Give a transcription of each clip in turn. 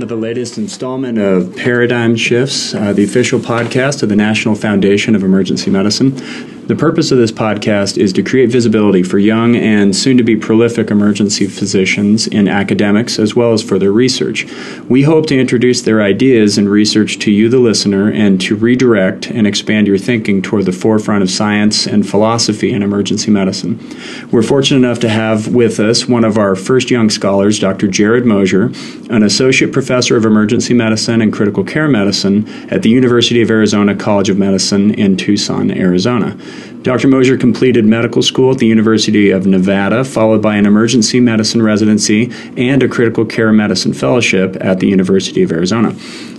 to the latest installment of Paradigm Shifts, uh, the official podcast of the National Foundation of Emergency Medicine. The purpose of this podcast is to create visibility for young and soon to be prolific emergency physicians in academics as well as for their research. We hope to introduce their ideas and research to you, the listener, and to redirect and expand your thinking toward the forefront of science and philosophy in emergency medicine. We're fortunate enough to have with us one of our first young scholars, Dr. Jared Mosier, an associate professor of emergency medicine and critical care medicine at the University of Arizona College of Medicine in Tucson, Arizona. Dr. Mosier completed medical school at the University of Nevada, followed by an emergency medicine residency and a critical care medicine fellowship at the University of Arizona.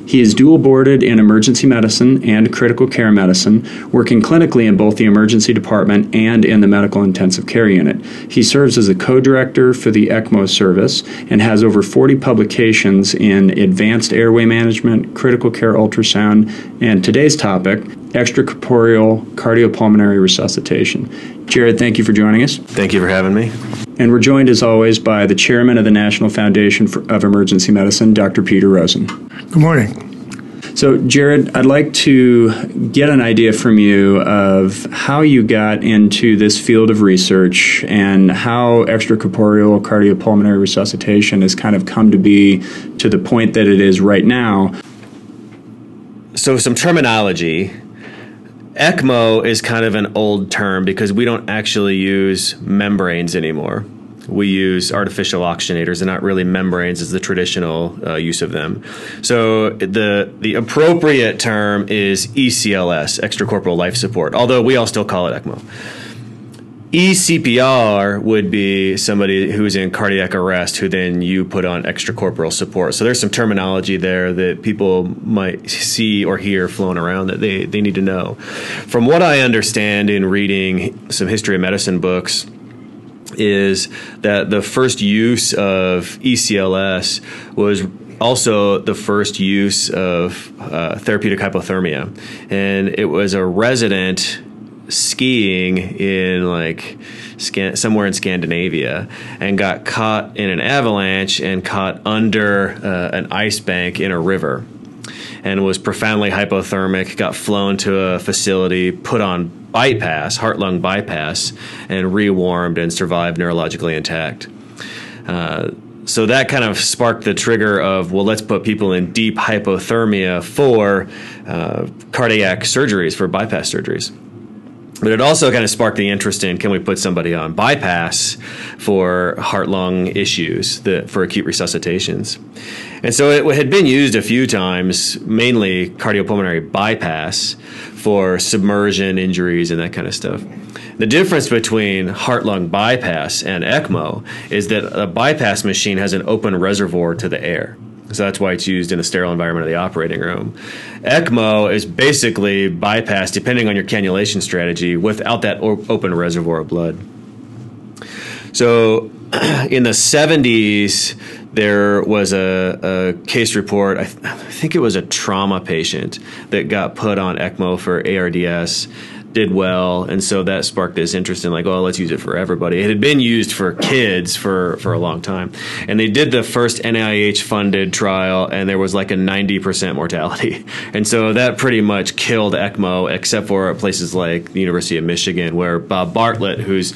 He is dual boarded in emergency medicine and critical care medicine, working clinically in both the emergency department and in the medical intensive care unit. He serves as a co director for the ECMO service and has over 40 publications in advanced airway management, critical care ultrasound, and today's topic, extracorporeal cardiopulmonary resuscitation. Jared, thank you for joining us. Thank you for having me. And we're joined, as always, by the chairman of the National Foundation for, of Emergency Medicine, Dr. Peter Rosen. Good morning. So, Jared, I'd like to get an idea from you of how you got into this field of research and how extracorporeal cardiopulmonary resuscitation has kind of come to be to the point that it is right now. So, some terminology. ECMO is kind of an old term because we don't actually use membranes anymore. We use artificial oxygenators and not really membranes as the traditional uh, use of them. So the the appropriate term is ECLS, extracorporeal life support, although we all still call it ECMO. ECPR would be somebody who's in cardiac arrest who then you put on extracorporeal support. So there's some terminology there that people might see or hear flown around that they, they need to know. From what I understand in reading some history of medicine books, is that the first use of ECLS was also the first use of uh, therapeutic hypothermia. And it was a resident skiing in like somewhere in Scandinavia and got caught in an avalanche and caught under uh, an ice bank in a river and was profoundly hypothermic, got flown to a facility, put on bypass, heart lung bypass, and rewarmed and survived neurologically intact. Uh, so that kind of sparked the trigger of well let's put people in deep hypothermia for uh, cardiac surgeries for bypass surgeries but it also kind of sparked the interest in can we put somebody on bypass for heart lung issues for acute resuscitations. And so it had been used a few times, mainly cardiopulmonary bypass for submersion injuries and that kind of stuff. The difference between heart lung bypass and ECMO is that a bypass machine has an open reservoir to the air. So that's why it's used in a sterile environment of the operating room. ECMO is basically bypassed, depending on your cannulation strategy, without that open reservoir of blood. So in the 70s, there was a, a case report, I, th- I, think it was a trauma patient that got put on ECMO for ARDS did well, and so that sparked this interest in like, oh, let's use it for everybody. It had been used for kids for for a long time, and they did the first NIH funded trial, and there was like a ninety percent mortality, and so that pretty much killed ECMO, except for places like the University of Michigan, where Bob Bartlett, who's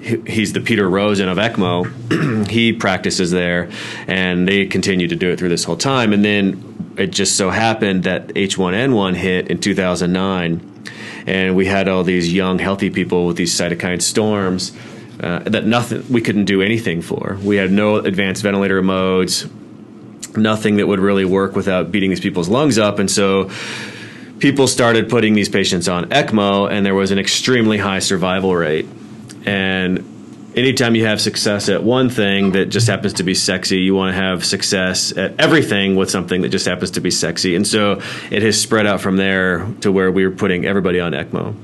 he's the Peter Rosen of ECMO. he practices there, and they continue to do it through this whole time. And then it just so happened that H1N1 hit in 2009 and we had all these young, healthy people with these cytokine storms uh, that nothing we couldn't do anything for. We had no advanced ventilator modes, nothing that would really work without beating these people's lungs up, and so people started putting these patients on ECMO, and there was an extremely high survival rate. And anytime you have success at one thing that just happens to be sexy, you want to have success at everything with something that just happens to be sexy. And so it has spread out from there to where we are putting everybody on ECMO.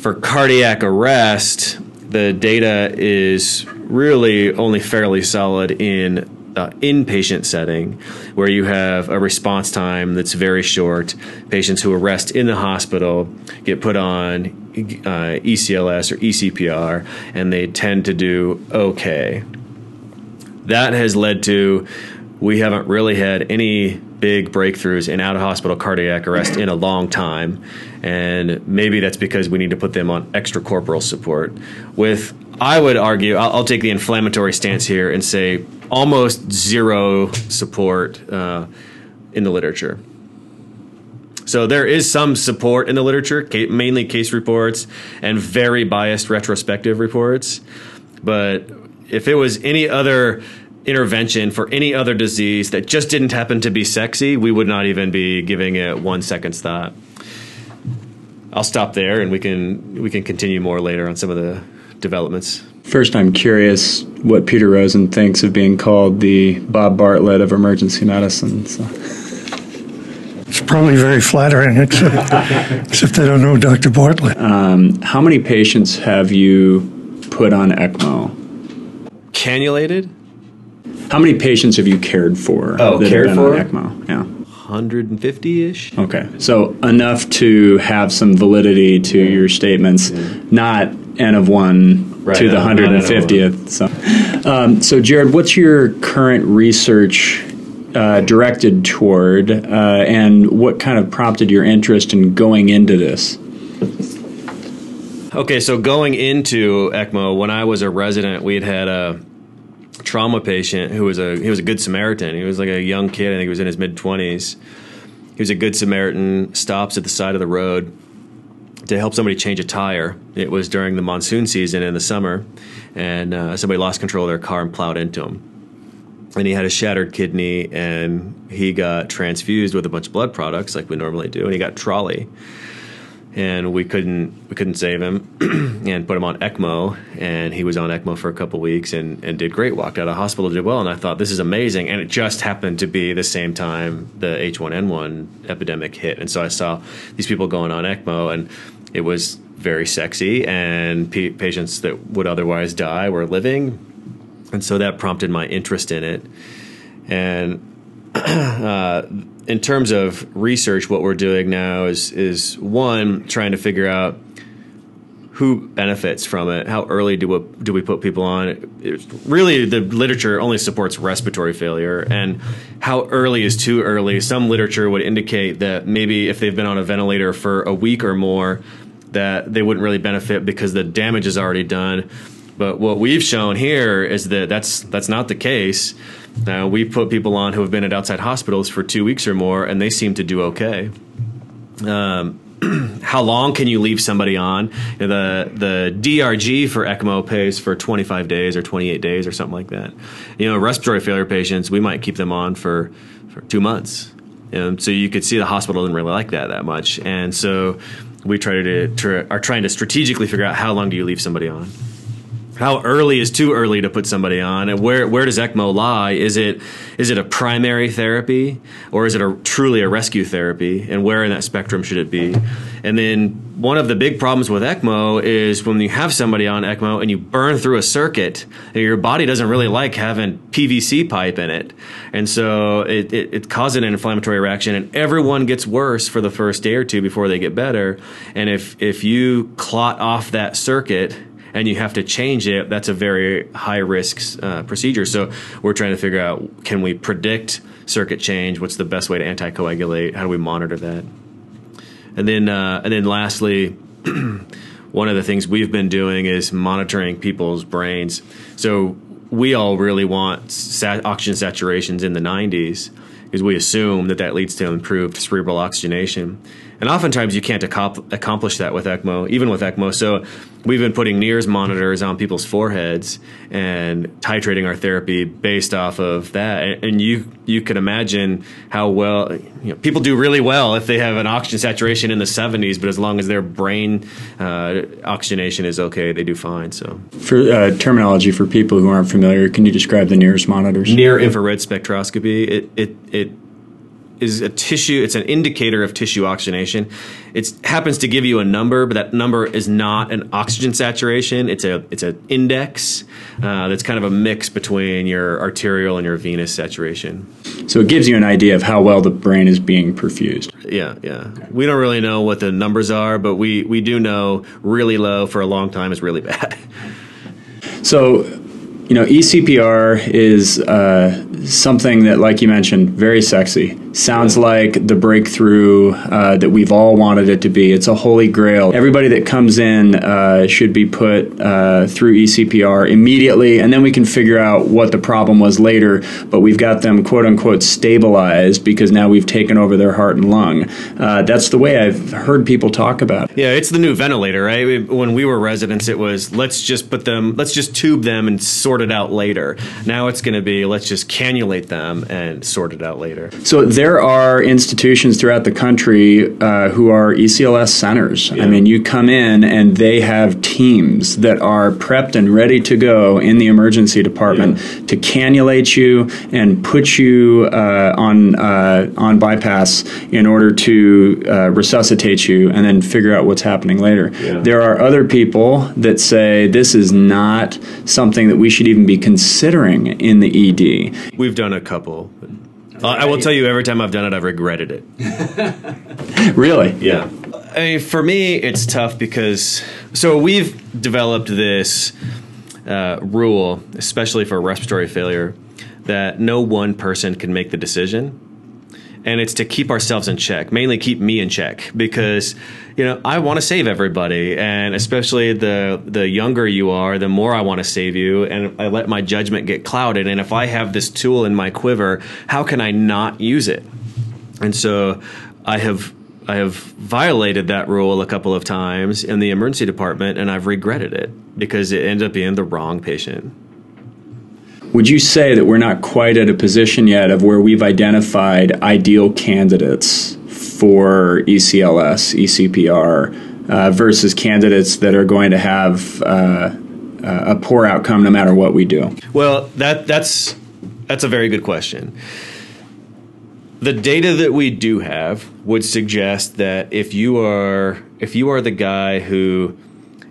For cardiac arrest, the data is really only fairly solid in uh, inpatient setting where you have a response time that's very short. Patients who arrest in the hospital get put on uh, ECLS or ECPR, and they tend to do okay. That has led to we haven't really had any big breakthroughs in out of hospital cardiac arrest in a long time. And maybe that's because we need to put them on extracorporeal support. With, I would argue, I'll, I'll take the inflammatory stance here and say almost zero support uh, in the literature. So there is some support in the literature, mainly case reports and very biased retrospective reports. But if it was any other intervention for any other disease that just didn't happen to be sexy, we would not even be giving it one second's thought. I'll stop there, and we can we can continue more later on some of the developments. First, I'm curious what Peter Rosen thinks of being called the Bob Bartlett of emergency medicine. So. It's probably very flattering, except, except I don't know Dr. Bartlett. Um, how many patients have you put on ECMO? Cannulated? How many patients have you cared for? Oh, that cared have been for? On ECMO, yeah. 150 ish. Okay, so enough to have some validity to your statements, not n of one Right, to the not- not N of 150th. So, um, so Jared, what's your current research uh, directed toward, uh, and what kind of prompted your interest in going into this? Okay, so going into ECMO, when I was a resident, we had had a trauma patient who was a he was a good Samaritan. He was like a young kid. I think he was in his mid twenties. He was a good Samaritan. Stops at the side of the road to help somebody change a tire. It was during the monsoon season in the summer, and uh, somebody lost control of their car and plowed into him. And he had a shattered kidney, and he got transfused with a bunch of blood products like we normally do, and he got trolley. And we couldn't we couldn't save him and put him on ECMO and he was on ECMO for a couple weeks and, and did great walked out of hospital did well and I thought this is amazing and it just happened to be the same time the H1N1 epidemic hit. And so I saw these people going on ECMO and it was very sexy and p- patients that would otherwise die were living and so that prompted my interest in it and uh, in terms of research, what we're doing now is is one trying to figure out who benefits from it. How early do we, do we put people on? It's really, the literature only supports respiratory failure, and how early is too early. Some literature would indicate that maybe if they've been on a ventilator for a week or more, that they wouldn't really benefit because the damage is already done. But what we've shown here is that that's that's not the case. Now we put people on who have been at outside hospitals for two weeks or more, and they seem to do okay. Um, how long can you leave somebody on? You know, the the DRG for ECMO pays for 25 days or 28 days or something like that. You know, respiratory failure patients, we might keep them on for for two months. And so you could see the hospital didn't really like that that much, and so we try to, to are trying to strategically figure out how long do you leave somebody on how early is too early to put somebody on? And where where does ECMO lie? Is it is it a primary therapy or is it a truly a rescue therapy? And where in that spectrum should it be? And then one of the big problems with ECMO is when you have somebody on ECMO and you burn through a circuit your body doesn't really like having PVC pipe in it. And so it, it, it causes an inflammatory reaction and everyone gets worse for the first day or two before they get better. And if if you clot off that circuit and you have to change it, that's a very high risk uh, procedure. So we're trying to figure out can we predict circuit change? What's the best way to anticoagulate? How do we monitor that? And then uh, and then lastly. one of the things we've been doing is monitoring people's brains. So we all really want sat- oxygen saturations in the 90s because we assume that that leads to improved cerebral oxygenation. And oftentimes you can't acop- accomplish that with ECMO, even with ECMO. So we've been putting NIRS monitors on people's foreheads and titrating our therapy based off of that. And, and you you can imagine how well you know, people do really well if they have an oxygen saturation in the 70s, but as long as their brain uh, oxygenation is okay, they do fine. So For uh, terminology for people who aren't familiar, can you describe the NIRS monitors? near infrared spectroscopy. It it it is a tissue. It's an indicator of tissue oxygenation. It happens to give you a number, but that number is not an oxygen saturation. It's a it's an index uh, that's kind of a mix between your arterial and your venous saturation. So it gives you an idea of how well the brain is being perfused. Yeah, yeah. We don't really know what the numbers are, but we we do know really low for a long time is really bad. So, you know, eCPR is uh, something that, like you mentioned, very sexy. Sounds like the breakthrough uh, that we've all wanted it to be. It's a holy grail. Everybody that comes in uh, should be put uh, through ECPR immediately, and then we can figure out what the problem was later. But we've got them, quote unquote, stabilized because now we've taken over their heart and lung. Uh, that's the way I've heard people talk about it. Yeah, it's the new ventilator, right? When we were residents, it was let's just put them, let's just tube them and sort it out later. Now it's going to be let's just cannulate them and sort it out later. So there are institutions throughout the country uh, who are ECLS centers. Yeah. I mean, you come in and they have teams that are prepped and ready to go in the emergency department yeah. to cannulate you and put you uh, on uh, on bypass in order to uh, resuscitate you and then figure out what's happening later. Yeah. There are other people that say this is not something that we should even be considering in the ED. We've done a couple. Uh, I will tell you, every time I've done it, I've regretted it. really? Yeah. I mean, for me, it's tough because so we've developed this uh, rule, especially for respiratory failure, that no one person can make the decision and it's to keep ourselves in check, mainly keep me in check because you know I want to save everybody, and especially the the younger you are, the more I want to save you, and I let my judgment get clouded. And if I have this tool in my quiver, how can I not use it? And so I have I have violated that rule a couple of times in the emergency department, and I've regretted it because it ended up being the wrong patient. Would you say that we're not quite at a position yet of where we've identified ideal candidates for ECLS, ECPR, uh, versus candidates that are going to have uh, a poor outcome no matter what we do? Well, that that's that's a very good question. The data that we do have would suggest that if you are if you are the guy who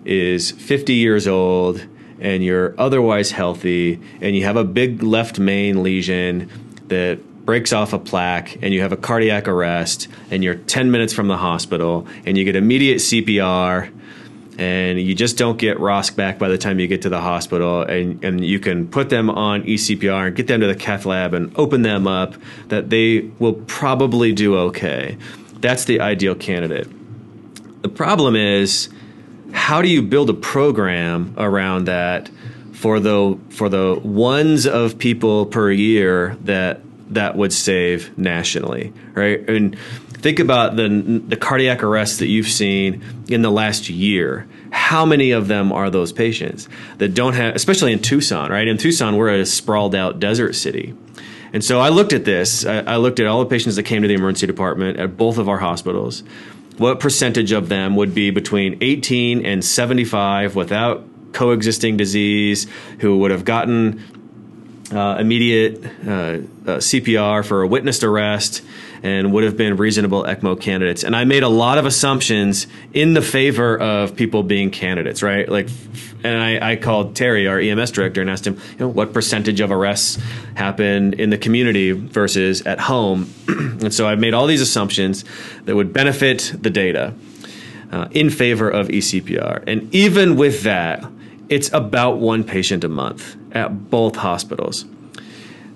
is 50 years old and you're otherwise healthy and you have a big left main lesion that breaks off a plaque and you have a cardiac arrest and you're 10 minutes from the hospital and you get immediate CPR and you just don't get ROSC back by the time you get to the hospital and, and you can put them on ECPR and get them to the cath lab and open them up that they will probably do okay. That's the ideal candidate. The problem is how do you build a program around that for the for the ones of people per year that that would save nationally, right? And think about the the cardiac arrests that you've seen in the last year. How many of them are those patients that don't have, especially in Tucson, right? In Tucson, we're a sprawled out desert city. And so I looked at this. I, I looked at all the patients that came to the emergency department at both of our hospitals what percentage of them would be between 18 and 75 without coexisting disease who would have gotten uh, immediate uh, uh, CPR for a witnessed arrest and would have been reasonable ECMO candidates. And I made a lot of assumptions in the favor of people being candidates, right? Like, and I, I called Terry, our EMS director, and asked him, you know, what percentage of arrests happen in the community versus at home? and so I made all these assumptions that would benefit the data uh, in favor of ECPR. And even with that, it's about one patient a month at both hospitals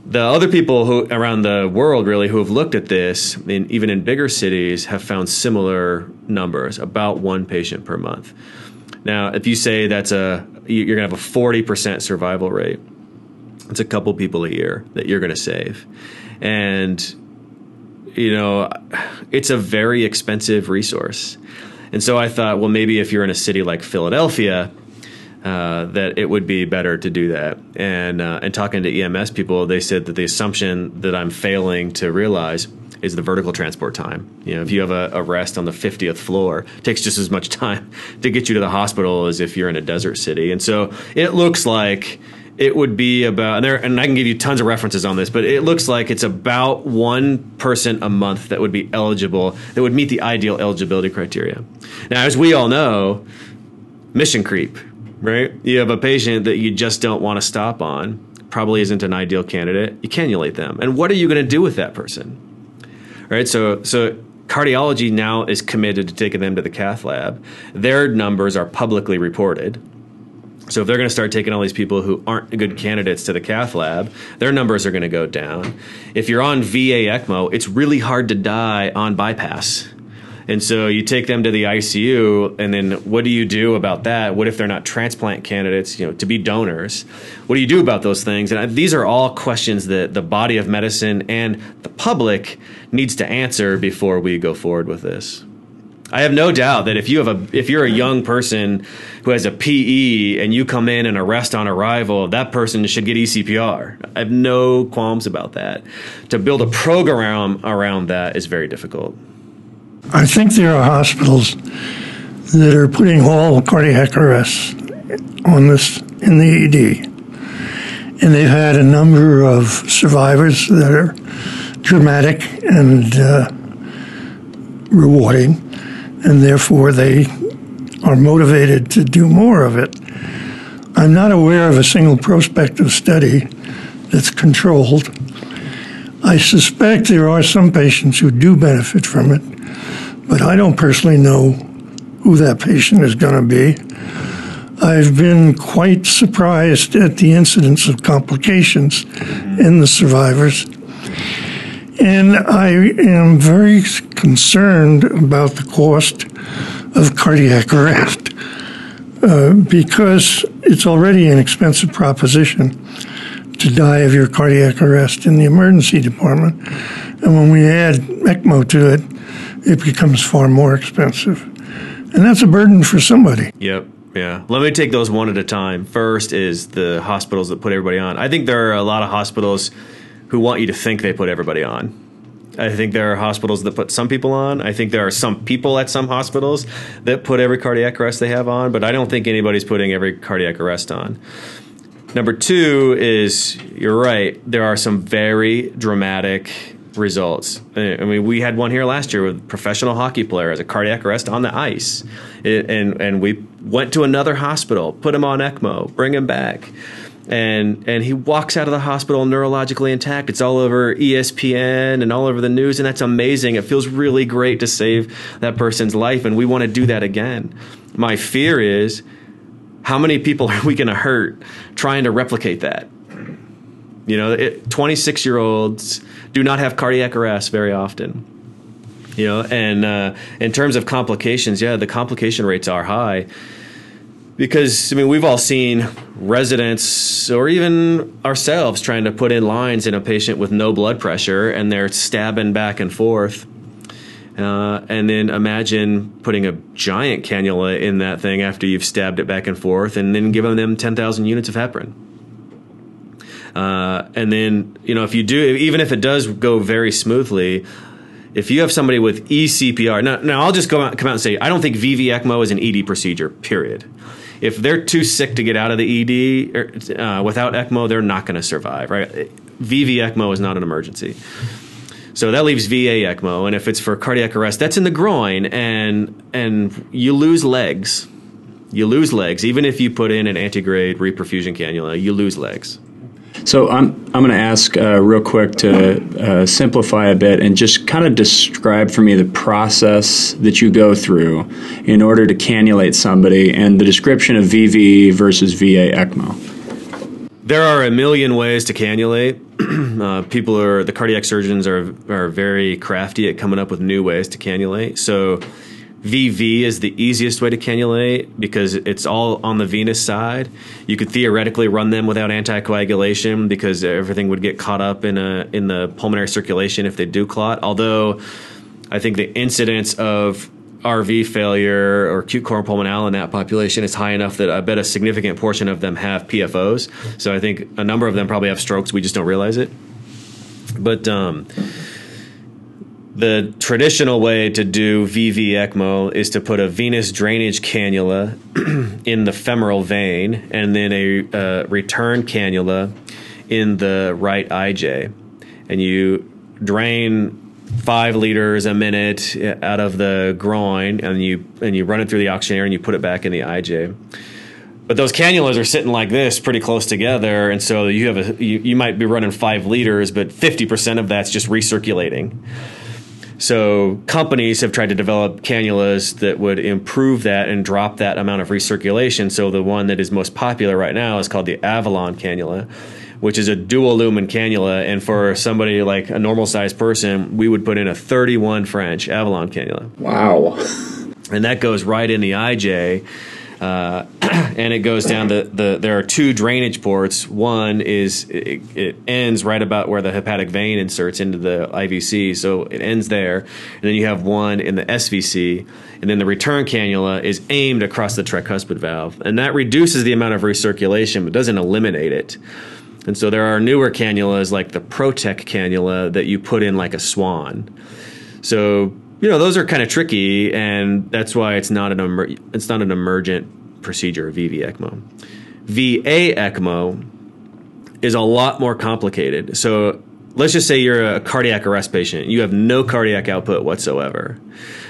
the other people who around the world really who have looked at this, in, even in bigger cities, have found similar numbers, about one patient per month. Now, if you say that's a you're going to have a forty percent survival rate, it's a couple people a year that you're going to save, and you know it's a very expensive resource. And so I thought, well, maybe if you're in a city like Philadelphia, uh, that it would be better to do that. And uh, and talking to EMS people, they said that the assumption that I'm failing to realize is the vertical transport time. You know, if you have a, a rest on the 50th floor, it takes just as much time to get you to the hospital as if you're in a desert city. And so it looks like it would be about and, there, and I can give you tons of references on this, but it looks like it's about one person a month that would be eligible, that would meet the ideal eligibility criteria. Now, as we all know, mission creep, right? You have a patient that you just don't want to stop on, probably isn't an ideal candidate. You cannulate them. And what are you going to do with that person? Right? So so cardiology now is committed to taking them to the cath lab. Their numbers are publicly reported. So if they're going to start taking all these people who aren't good candidates to the cath lab, their numbers are going to go down. If you're on VA ECMO, it's really hard to die on bypass. And so you take them to the ICU, and then what do you do about that? What if they're not transplant candidates, you know, to be donors? What do you do about those things? And these are all questions that the body of medicine and the public needs to answer before we go forward with this. I have no doubt that if you have a if you're a young person who has a PE and you come in and arrest on arrival, that person should get ECPR. I have no qualms about that. To build a program around that is very difficult. I think there are hospitals that are putting all cardiac arrests on this in the ED. And they've had a number of survivors that are dramatic and uh, rewarding, and therefore they are motivated to do more of it. I'm not aware of a single prospective study that's controlled. I suspect there are some patients who do benefit from it, but I don't personally know who that patient is going to be. I've been quite surprised at the incidence of complications in the survivors. And I am very concerned about the cost of cardiac arrest uh, because it's already an expensive proposition to die of your cardiac arrest in the emergency department. And when we add ECMO to it, it becomes far more expensive. And that's a burden for somebody. Yep. Yeah. Let me take those one at a time. First is the hospitals that put everybody on. I think there are a lot of hospitals who want you to think they put everybody on. I think there are hospitals that put some people on. I think there are some people at some hospitals that put every cardiac arrest they have on, but I don't think anybody's putting every cardiac arrest on. Number two is you're right. There are some very dramatic results. I mean, we had one here last year with professional hockey player as a cardiac arrest on the ice, it, and and we went to another hospital, put him on ECMO, bring him back, and and he walks out of the hospital neurologically intact. It's all over ESPN and all over the news, and that's amazing. It feels really great to save that person's life, and we want to do that again. My fear is. How many people are we going to hurt trying to replicate that? You know, 26 year olds do not have cardiac arrest very often. You know, and uh, in terms of complications, yeah, the complication rates are high because I mean we've all seen residents or even ourselves trying to put in lines in a patient with no blood pressure and they're stabbing back and forth. Uh, and then imagine putting a giant cannula in that thing after you've stabbed it back and forth, and then giving them 10,000 units of heparin. Uh, and then, you know, if you do, even if it does go very smoothly, if you have somebody with eCPR, now, now I'll just go out, come out and say, I don't think VV ECMO is an ED procedure, period. If they're too sick to get out of the ED er, uh, without ECMO, they're not going to survive, right? VV ECMO is not an emergency. So that leaves VA ECMO, and if it's for cardiac arrest, that's in the groin, and and you lose legs. You lose legs, even if you put in an antegrade reperfusion cannula. You lose legs. So I'm I'm going to ask uh, real quick to uh, simplify a bit and just kind of describe for me the process that you go through in order to cannulate somebody and the description of VV versus VA ECMO. There are a million ways to cannulate. uh, people are the cardiac surgeons are are very crafty at coming up with new ways to cannulate. So VV is the easiest way to cannulate because it's all on the venous side. You could theoretically run them without anticoagulation because everything would get caught up in a in the pulmonary circulation if they do clot. Although I think the incidence of RV failure or acute coronary pulmonale in that population is high enough that I bet a significant portion of them have PFOs. So I think a number of them probably have strokes. We just don't realize it. But um, the traditional way to do VV ECMO is to put a venous drainage cannula in the femoral vein and then a uh, return cannula in the right IJ. And you drain five liters a minute out of the groin and you and you run it through the oxygenator and you put it back in the IJ. But those cannulas are sitting like this, pretty close together, and so you have a you, you might be running five liters, but fifty percent of that's just recirculating. So companies have tried to develop cannulas that would improve that and drop that amount of recirculation. So the one that is most popular right now is called the Avalon cannula, which is a dual lumen cannula. And for somebody like a normal sized person, we would put in a 31 French Avalon cannula. Wow. And that goes right in the IJ. Uh, and it goes down the, the there are two drainage ports. One is it, it, ends right about where the hepatic vein inserts into the ivc so it ends there. And then you have one in the svc and then the return cannula is aimed across the tricuspid valve. And that reduces the amount of recirculation but doesn't eliminate it. And so there are newer cannulas like the Protek cannula that you put in like a swan. So you know those are kind of tricky, and that's why it's not an emer- it's not an emergent procedure. VV ECMO, VA ECMO is a lot more complicated. So let's just say you're a cardiac arrest patient. You have no cardiac output whatsoever.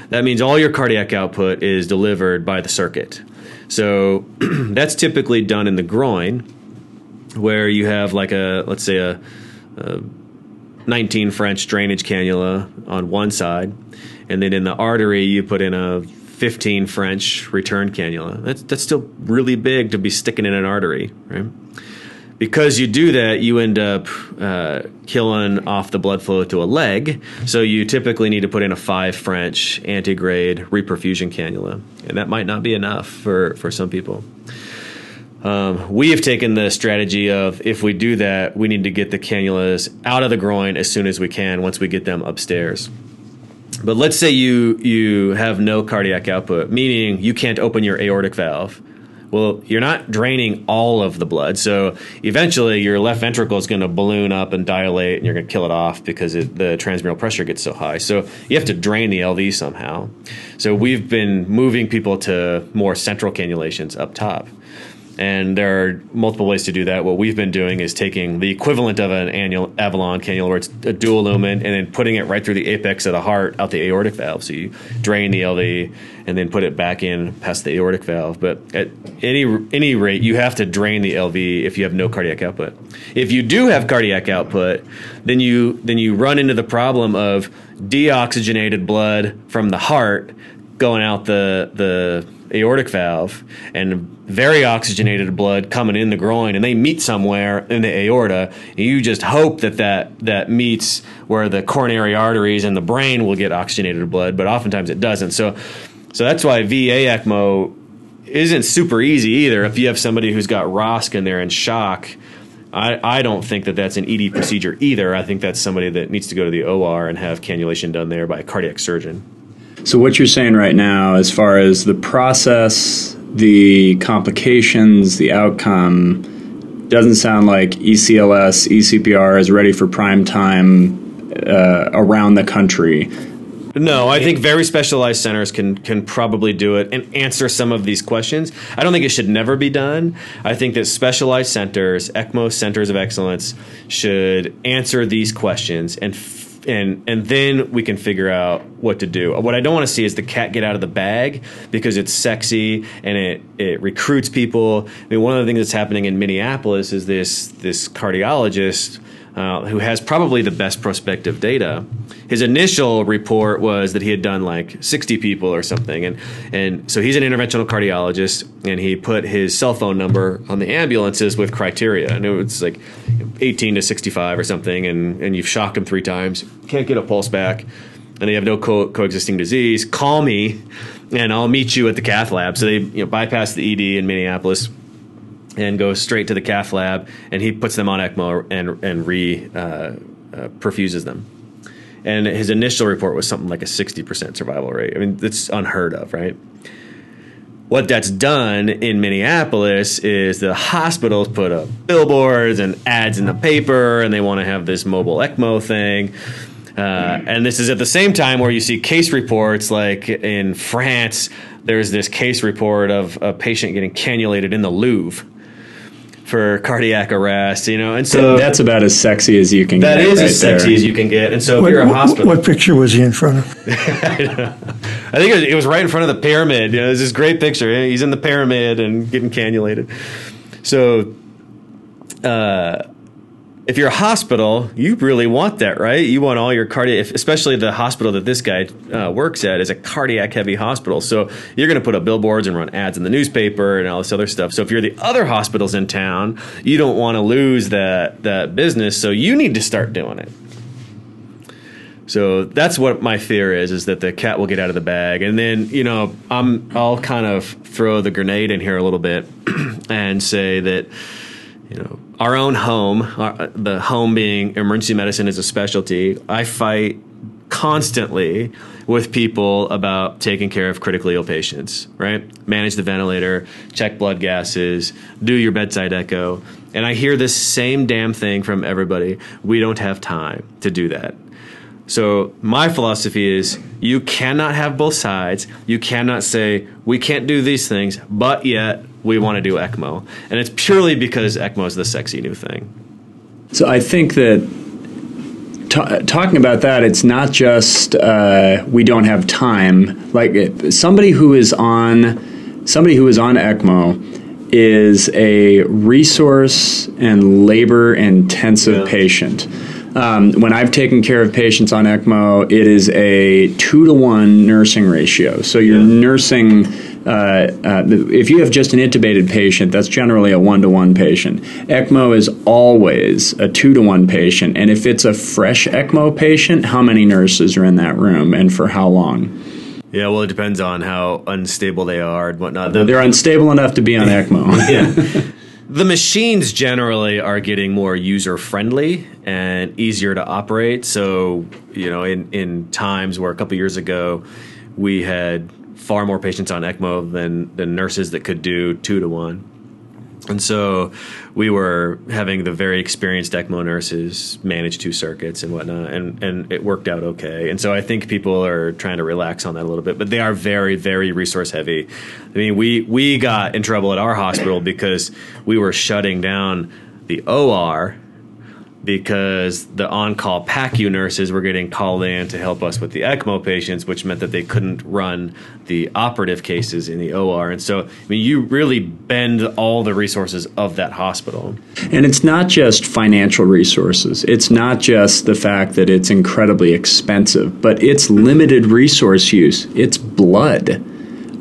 That means all your cardiac output is delivered by the circuit. So that's typically done in the groin, where you have like a let's say a, a 19 French drainage cannula on one side, and then in the artery you put in a 15 French return cannula. That's that's still really big to be sticking in an artery, right? Because you do that, you end up uh, killing off the blood flow to a leg. So you typically need to put in a five French antegrade reperfusion cannula, and that might not be enough for for some people. Um, we have taken the strategy of if we do that, we need to get the cannulas out of the groin as soon as we can once we get them upstairs. But let's say you you have no cardiac output, meaning you can't open your aortic valve. Well, you're not draining all of the blood, so eventually your left ventricle is going to balloon up and dilate, and you're going to kill it off because it, the transmural pressure gets so high. So you have to drain the LV somehow. So we've been moving people to more central cannulations up top and there are multiple ways to do that. What we've been doing is taking the equivalent of an annual Avalon cannula, where it's a dual lumen, and then putting it right through the apex of the heart out the aortic valve. So you drain the LV and then put it back in past the aortic valve. But at any any rate, you have to drain the LV if you have no cardiac output. If you do have cardiac output, then you then you run into the problem of deoxygenated blood from the heart going out the the aortic valve and very oxygenated blood coming in the groin and they meet somewhere in the aorta you just hope that that, that meets where the coronary arteries and the brain will get oxygenated blood but oftentimes it doesn't so so that's why VA ECMO isn't super easy either if you have somebody who's got ROSC and they're in shock I, I don't think that that's an ED procedure either. I think that's somebody that needs to go to the OR and have cannulation done there by a cardiac surgeon. So, what you're saying right now, as far as the process, the complications, the outcome, doesn't sound like ECLS, ECPR is ready for prime time uh, around the country. No, I think very specialized centers can can probably do it and answer some of these questions. I don't think it should never be done. I think that specialized centers, ECMO centers of excellence, should answer these questions and and and then we can figure out what to do. What I don't want to see is the cat get out of the bag because it's sexy and it it recruits people. I mean, one of the things that's happening in Minneapolis is this this cardiologist uh, who has probably the best prospective data. His initial report was that he had done like 60 people or something, and and so he's an interventional cardiologist, and he put his cell phone number on the ambulances with criteria, and it was like 18 to 65 or something, and and you've shocked him three times, can't get a pulse back, and they have no co- coexisting disease. Call me, and I'll meet you at the cath lab. So they you know bypass the ED in Minneapolis and goes straight to the cath lab, and he puts them on ECMO and and re uh, uh, perfuses them. And his initial report was something like a sixty percent survival rate. I mean, that's unheard of, right? What that's done in Minneapolis is the hospitals put up billboards and ads in the paper, and they want to have this mobile ECMO thing. Uh, and this is at the same time where you see case reports like in France, there's this case report of a patient getting cannulated in the Louvre for cardiac arrest, you know, and so that's about as sexy as you can that get. is right as sexy there. as you can get. And so What, if you're a hospital, what picture was he in front of? I think it was, it was right in front of the pyramid. You know, there's this great picture. He's in the pyramid and getting cannulated. So, uh, if you're a hospital, you really want that, right? You want all your cardiac, especially the hospital that this guy uh, works at is a cardiac heavy hospital. So you're going to put up billboards and run ads in the newspaper and all this other stuff. So if you're the other hospitals in town, you don't want to lose that that business. So you need to start doing it. So that's what my fear is: is that the cat will get out of the bag, and then you know I'm I'll kind of throw the grenade in here a little bit and say that you know our own home, our, the home being emergency medicine is a specialty. I fight constantly with people about taking care of critically ill patients, right? Manage the ventilator, check blood gases, do your bedside echo. And I hear this same damn thing from everybody. We don't have time to do that. So my philosophy is you cannot have both sides. You cannot say we can't do these things, but yet we want to do ECMO. And it's purely because ECMO is the sexy new thing. So I think that t- talking about that, it's not just uh, we don't have time. Like somebody who is on somebody who is on ECMO is a resource and labor intensive yeah. patient. Um, when I've taken care of patients on ECMO, it is a two to one nursing ratio. So you're yeah. nursing. Uh, uh, if you have just an intubated patient, that's generally a one to one patient. ECMO is always a two to one patient, and if it's a fresh ECMO patient, how many nurses are in that room and for how long? Yeah, well, it depends on how unstable they are and whatnot. They're unstable enough to be on ECMO. yeah. The machines generally are getting more user friendly and easier to operate. So, you know, in, in times where a couple years ago we had far more patients on ECMO than, than nurses that could do two to one. And so we were having the very experienced ECMO nurses manage two circuits and whatnot, and, and it worked out okay. And so I think people are trying to relax on that a little bit, but they are very, very resource heavy. I mean, we, we got in trouble at our hospital because we were shutting down the OR because the on-call PACU nurses were getting called in to help us with the ECMO patients, which meant that they couldn't run the operative cases in the OR. And so, I mean, you really bend all the resources of that hospital. And it's not just financial resources. It's not just the fact that it's incredibly expensive, but it's limited resource use. It's blood.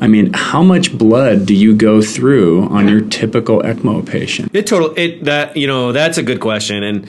I mean, how much blood do you go through on your typical ECMO patient? It total it that you know that's a good question and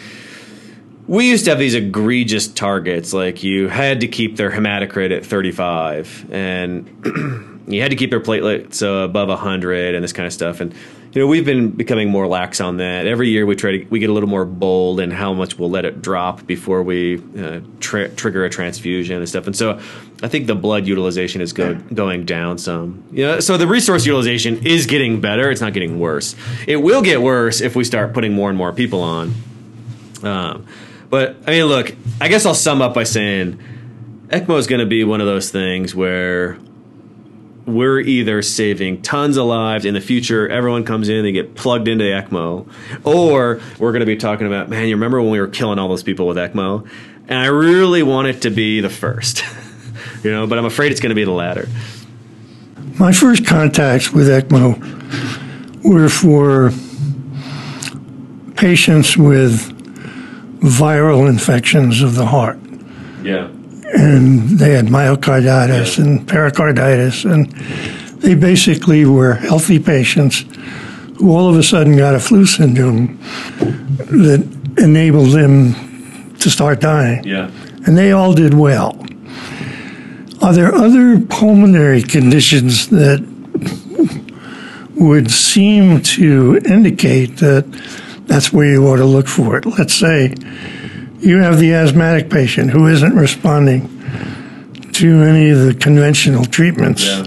we used to have these egregious targets like you had to keep their hematocrit at 35 and you had to keep their platelets uh, above 100 and this kind of stuff and you know we've been becoming more lax on that. Every year we try to we get a little more bold in how much we'll let it drop before we uh, trigger a transfusion and stuff and so i think the blood utilization is go- going down some. Yeah so the resource utilization is getting better it's not getting worse. It will get worse if we start putting more and more people on. Um, but I mean, look, I guess I'll sum up by saying ECMO is going to be one of those things where we're either saving tons of lives in the future, everyone comes in, they get plugged into ECMO, or we're going to be talking about, man, you remember when we were killing all those people with ECMO? And I really want it to be the first, you know, but I'm afraid it's going to be the latter. My first contacts with ECMO were for patients with viral infections of the heart. Yeah. And they had myocarditis yeah. and pericarditis, and they basically were healthy patients who all of a sudden got a flu syndrome that enabled them to start dying. Yeah. And they all did well. Are there other pulmonary conditions that would seem to indicate that that's where you ought to look for it. Let's say you have the asthmatic patient who isn't responding to any of the conventional treatments. Yeah.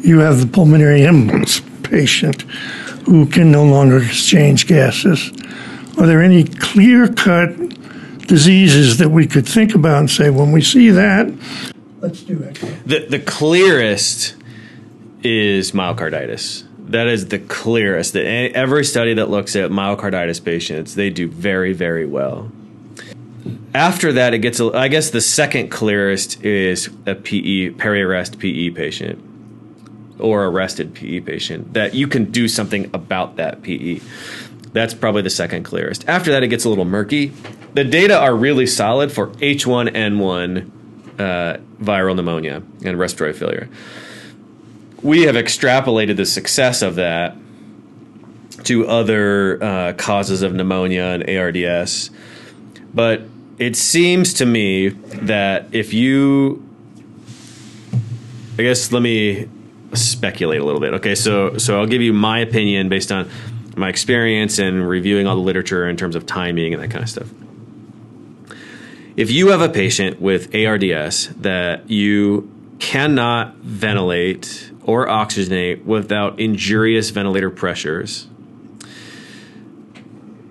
You have the pulmonary embolus patient who can no longer exchange gases. Are there any clear cut diseases that we could think about and say, when we see that, let's do it? The, the clearest is myocarditis that is the clearest. That every study that looks at myocarditis patients, they do very, very well. After that, it gets. I guess the second clearest is a PE peri-arrest PE patient or arrested PE patient that you can do something about that PE. That's probably the second clearest. After that, it gets a little murky. The data are really solid for H1N1 uh, viral pneumonia and respiratory failure. We have extrapolated the success of that to other uh, causes of pneumonia and ARDS. But it seems to me that if you, I guess, let me speculate a little bit. Okay, so so I'll give you my opinion based on my experience and reviewing all the literature in terms of timing and that kind of stuff. If you have a patient with ARDS that you cannot ventilate or oxygenate without injurious ventilator pressures,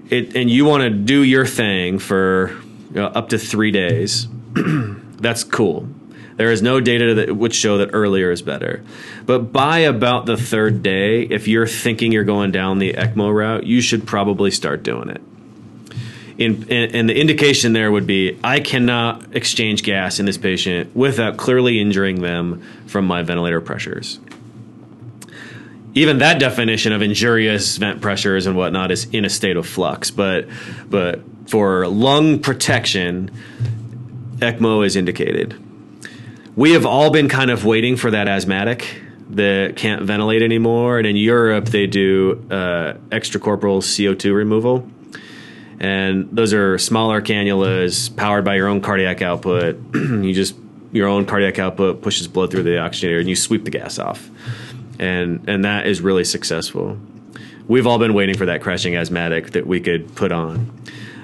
it, and you want to do your thing for know, up to three days, that's cool. There is no data that would show that earlier is better. But by about the third day, if you're thinking you're going down the ECMO route, you should probably start doing it. In, and the indication there would be I cannot exchange gas in this patient without clearly injuring them from my ventilator pressures. Even that definition of injurious vent pressures and whatnot is in a state of flux, but but for lung protection, ECMO is indicated we have all been kind of waiting for that asthmatic that can't ventilate anymore. And in Europe, they do uh, extracorporeal CO2 removal. And those are smaller cannulas powered by your own cardiac output. you just, your own cardiac output pushes blood through the oxygenator and you sweep the gas off. And, and that is really successful. We've all been waiting for that crashing asthmatic that we could put on.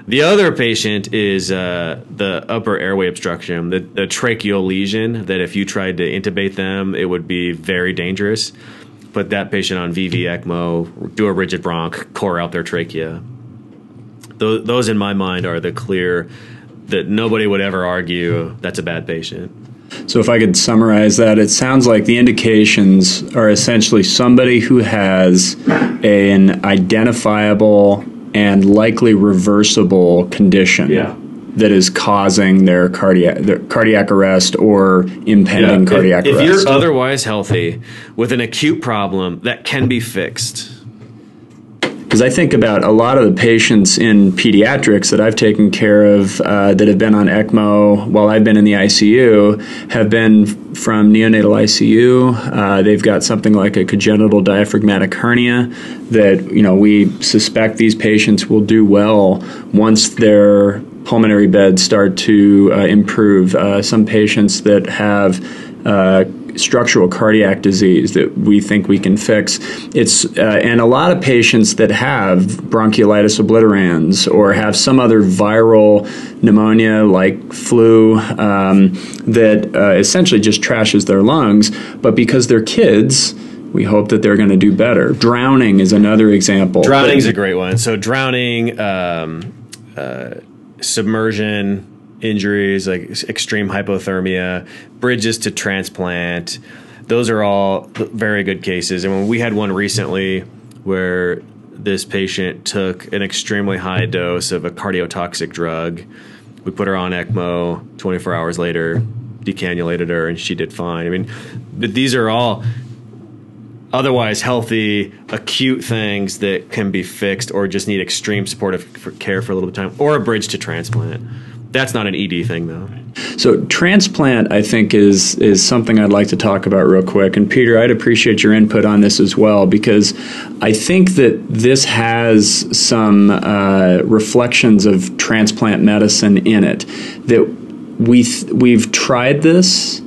The other patient is uh, the upper airway obstruction, the, the tracheal lesion. That if you tried to intubate them, it would be very dangerous. Put that patient on VV ECMO, do a rigid bronch, core out their trachea. Those, those in my mind are the clear that nobody would ever argue that's a bad patient. So, if I could summarize that, it sounds like the indications are essentially somebody who has an identifiable and likely reversible condition. Yeah. That is causing their cardiac their cardiac arrest or impending yeah. cardiac if, arrest. If you're otherwise healthy with an acute problem that can be fixed, because I think about a lot of the patients in pediatrics that I've taken care of uh, that have been on ECMO while I've been in the ICU have been from neonatal ICU. Uh, they've got something like a congenital diaphragmatic hernia that you know we suspect these patients will do well once their pulmonary beds start to uh, improve. Uh, some patients that have uh, structural cardiac disease that we think we can fix. It's uh, and a lot of patients that have bronchiolitis obliterans or have some other viral pneumonia like flu um, that uh, essentially just trashes their lungs, but because they're kids. We hope that they're going to do better. Drowning is another example. Drowning is a great one. So drowning, um, uh, submersion, injuries like extreme hypothermia, bridges to transplant. Those are all very good cases. And when we had one recently where this patient took an extremely high dose of a cardiotoxic drug, we put her on ECMO. 24 hours later, decannulated her, and she did fine. I mean, but these are all otherwise healthy, acute things that can be fixed or just need extreme supportive care for a little bit of time, or a bridge to transplant. That's not an ED thing, though. So transplant, I think, is is something I'd like to talk about real quick. And Peter, I'd appreciate your input on this as well because I think that this has some uh, reflections of transplant medicine in it. That we th- we've tried this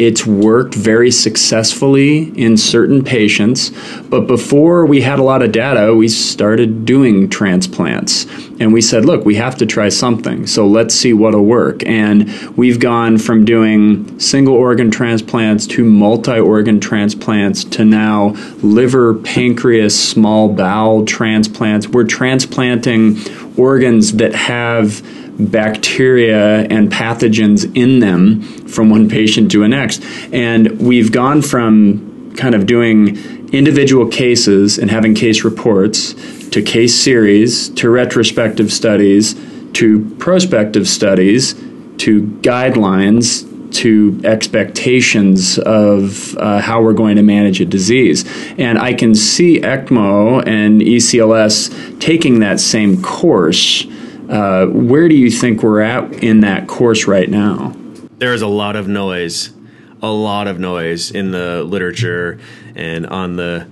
it's worked very successfully in certain patients, but before we had a lot of data, we started doing transplants. And we said, look, we have to try something, so let's see what'll work. And we've gone from doing single organ transplants to multi organ transplants to now liver, pancreas, small bowel transplants. We're transplanting organs that have bacteria and pathogens in them from one patient to the next. And we've gone from kind of doing individual cases and having case reports to case series to retrospective studies to prospective studies to guidelines to expectations of uh, how we're going to manage a disease. And I can see ECMO and ECLS taking that same course. Uh, where do you think we're at in that course right now? There's a lot of noise, a lot of noise in the literature and on the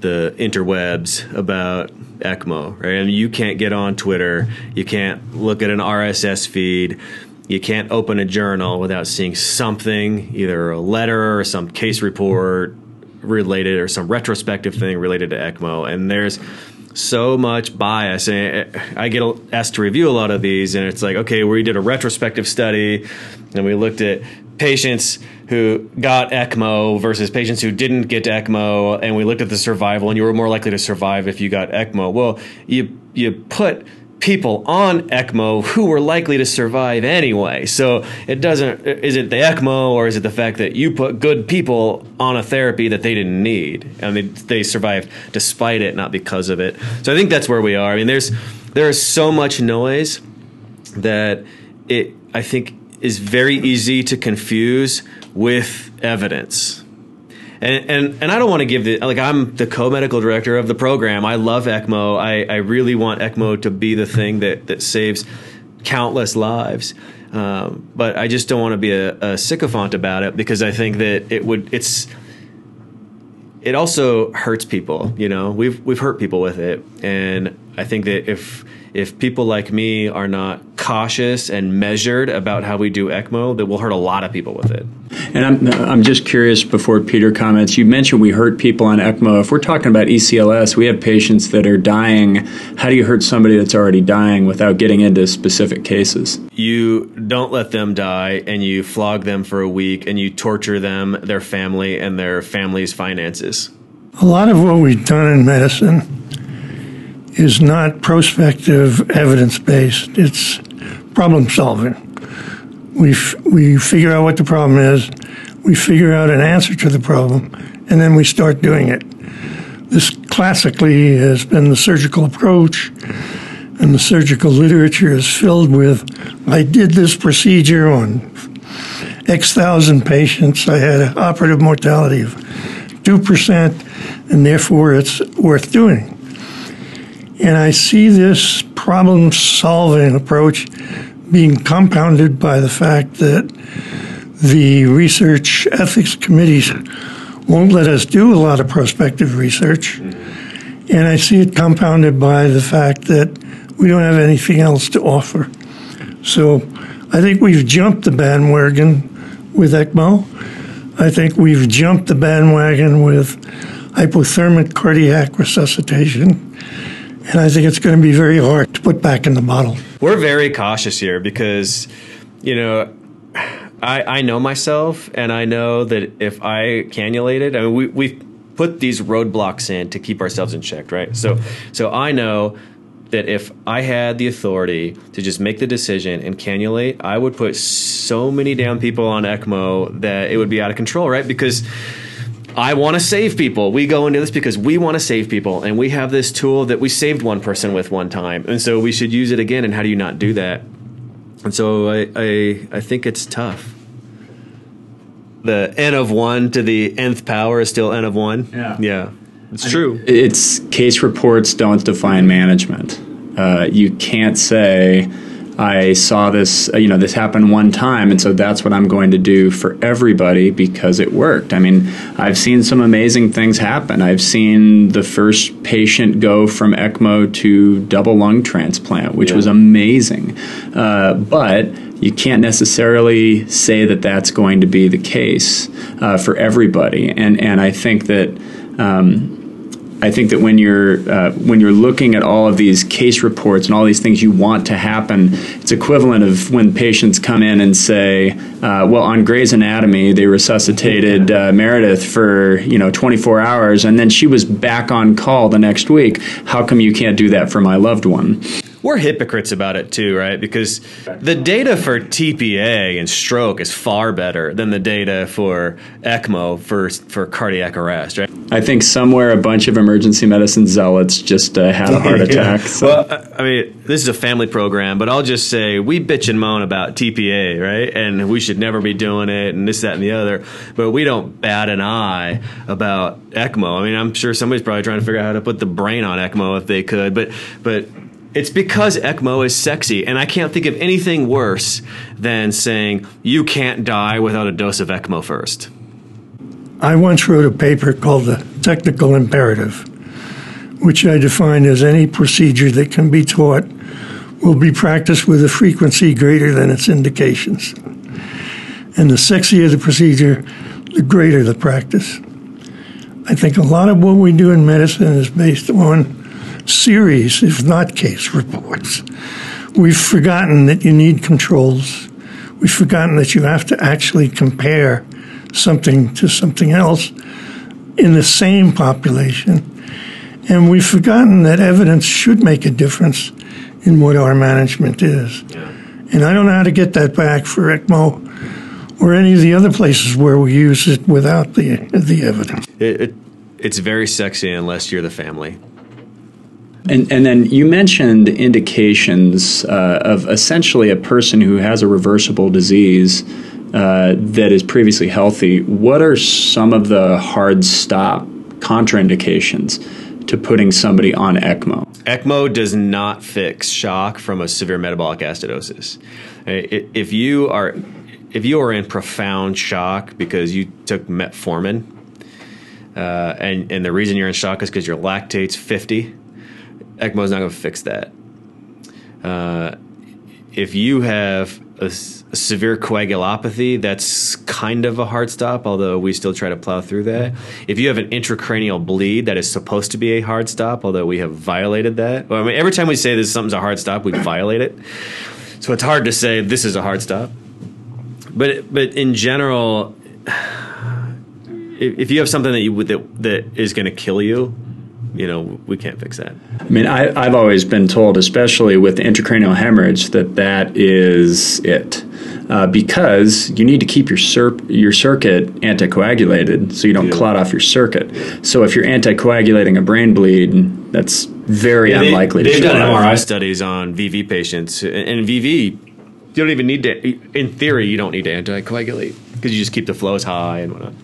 the interwebs about ECMO, right? You can't get on Twitter, you can't look at an RSS feed you can't open a journal without seeing something, either a letter or some case report related or some retrospective thing related to ECMO. And there's so much bias. And I get asked to review a lot of these, and it's like, okay, we did a retrospective study and we looked at patients who got ECMO versus patients who didn't get ECMO, and we looked at the survival, and you were more likely to survive if you got ECMO. Well, you you put people on ECMO who were likely to survive anyway. So it doesn't, is it the ECMO or is it the fact that you put good people on a therapy that they didn't need and they, they survived despite it, not because of it? So I think that's where we are. I mean, there's, there is so much noise that it, I think, is very easy to confuse with evidence and and and I don't want to give the like I'm the co-medical director of the program. I love ECMO. I, I really want ECMO to be the thing that that saves countless lives. Um, but I just don't want to be a, a sycophant about it because I think that it would it's it also hurts people. You know, we've we've hurt people with it, and I think that if if people like me are not cautious and measured about how we do ECMO, that we'll hurt a lot of people with it. And I'm, I'm just curious before Peter comments, you mentioned we hurt people on ECMO. If we're talking about ECLS, we have patients that are dying. How do you hurt somebody that's already dying without getting into specific cases? You don't let them die and you flog them for a week and you torture them, their family, and their family's finances. A lot of what we've done in medicine is not prospective evidence based, it's problem solving. We, f- we figure out what the problem is, we figure out an answer to the problem, and then we start doing it. This classically has been the surgical approach, and the surgical literature is filled with I did this procedure on X thousand patients, I had an operative mortality of 2%, and therefore it's worth doing. And I see this problem solving approach being compounded by the fact that the research ethics committees won't let us do a lot of prospective research. And I see it compounded by the fact that we don't have anything else to offer. So I think we've jumped the bandwagon with ECMO. I think we've jumped the bandwagon with hypothermic cardiac resuscitation. And I think it's going to be very hard to put back in the bottle. We're very cautious here because, you know, I, I know myself and I know that if I cannulated, I mean, we, we've put these roadblocks in to keep ourselves in check, right? So, so I know that if I had the authority to just make the decision and cannulate, I would put so many damn people on ECMO that it would be out of control, right? Because I want to save people. We go into this because we want to save people, and we have this tool that we saved one person with one time, and so we should use it again. And how do you not do that? And so I, I, I think it's tough. The n of one to the nth power is still n of one. Yeah, yeah, it's I true. It's case reports don't define management. Uh, you can't say I saw this, uh, you know, this happened one time, and so that's what I'm going to do for everybody because it worked. I mean, I've seen some amazing things happen. I've seen the first patient go from ECMO to double lung transplant, which yeah. was amazing. Uh, but you can't necessarily say that that's going to be the case uh, for everybody. And and I think that. Um, I think that when you're uh, when you're looking at all of these case reports and all these things you want to happen, it's equivalent of when patients come in and say, uh, "Well, on Grey's Anatomy, they resuscitated uh, Meredith for you know 24 hours, and then she was back on call the next week. How come you can't do that for my loved one?" We're hypocrites about it too, right? Because the data for TPA and stroke is far better than the data for ECMO for for cardiac arrest, right? I think somewhere a bunch of emergency medicine zealots just uh, had a heart attack. So. Well, I mean, this is a family program, but I'll just say we bitch and moan about TPA, right? And we should never be doing it, and this, that, and the other. But we don't bat an eye about ECMO. I mean, I'm sure somebody's probably trying to figure out how to put the brain on ECMO if they could, but but it's because ECMO is sexy, and I can't think of anything worse than saying you can't die without a dose of ECMO first. I once wrote a paper called The Technical Imperative, which I define as any procedure that can be taught will be practiced with a frequency greater than its indications. And the sexier the procedure, the greater the practice. I think a lot of what we do in medicine is based on series, if not case reports. We've forgotten that you need controls. We've forgotten that you have to actually compare something to something else in the same population. And we've forgotten that evidence should make a difference in what our management is. Yeah. And I don't know how to get that back for ECMO or any of the other places where we use it without the the evidence. It, it, it's very sexy unless you're the family. And, and then you mentioned indications uh, of essentially a person who has a reversible disease uh, that is previously healthy. What are some of the hard stop contraindications to putting somebody on ECMO? ECMO does not fix shock from a severe metabolic acidosis. If you are if you are in profound shock because you took metformin, uh, and and the reason you're in shock is because your lactate's 50, ECMO is not going to fix that. Uh, if you have a, severe coagulopathy, that's kind of a hard stop, although we still try to plow through that. If you have an intracranial bleed, that is supposed to be a hard stop, although we have violated that. Well, I mean, every time we say this something's a hard stop, we violate it. So it's hard to say this is a hard stop. But but in general, if, if you have something that you that that is going to kill you, you know, we can't fix that. I mean, I, have always been told, especially with intracranial hemorrhage, that that is it. Uh, because you need to keep your your circuit anticoagulated so you don't yeah. clot off your circuit. So if you're anticoagulating a brain bleed, that's very yeah, unlikely. They, have done MRI studies on VV patients, and VV, you don't even need to. In theory, you don't need to anticoagulate because you just keep the flows high and whatnot.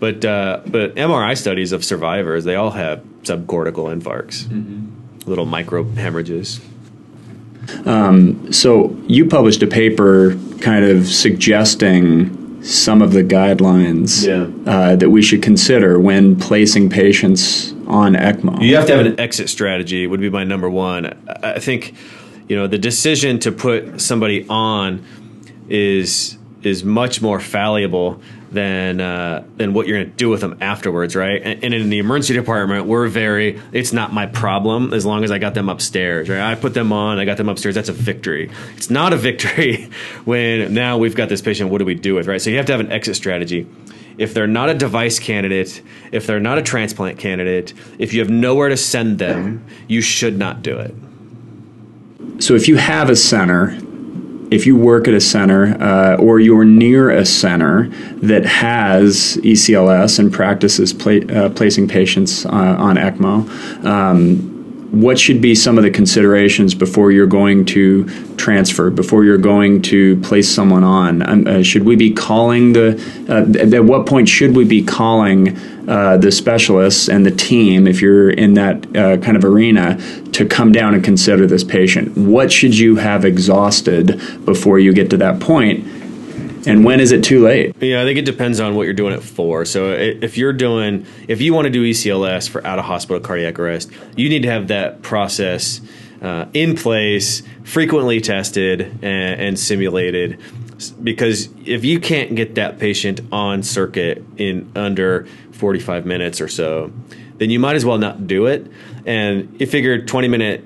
But uh, but MRI studies of survivors, they all have subcortical infarcts, mm-hmm. little micro hemorrhages. Um, so you published a paper kind of suggesting some of the guidelines yeah. uh, that we should consider when placing patients on ECMO. You have to have an exit strategy. Would be my number one. I think you know the decision to put somebody on is is much more fallible than uh, than what you're going to do with them afterwards, right? And, and, in the emergency department, we're very. It's not my problem as long as I got them upstairs, right? I put them on, I got them upstairs. That's a victory. It's not a victory when now we've got this patient. What do we do with, right? So you have to have an exit strategy. If they're not a device candidate, if they're not a transplant candidate, if you have nowhere to send them, you should not do it. So if you have a center if you work at a center uh, or you're near a center that has ECLS and practices uh, placing patients uh, on ECMO, um, what should be some of the considerations before you're going to transfer, before you're going to place someone on? Um, uh, should we be calling the, uh, at what point should we be calling uh, the specialists and the team, if you're in that uh, kind of arena, to come down and consider this patient? What should you have exhausted before you get to that point? And when is it too late? Yeah, I think it depends on what you're doing it for. So if you're doing, if you want to do ECLS for out of hospital cardiac arrest, you need to have that process uh, in place, frequently tested and, and simulated. Because if you can't get that patient on circuit in under 45 minutes or so, then you might as well not do it. And you figure 20 minute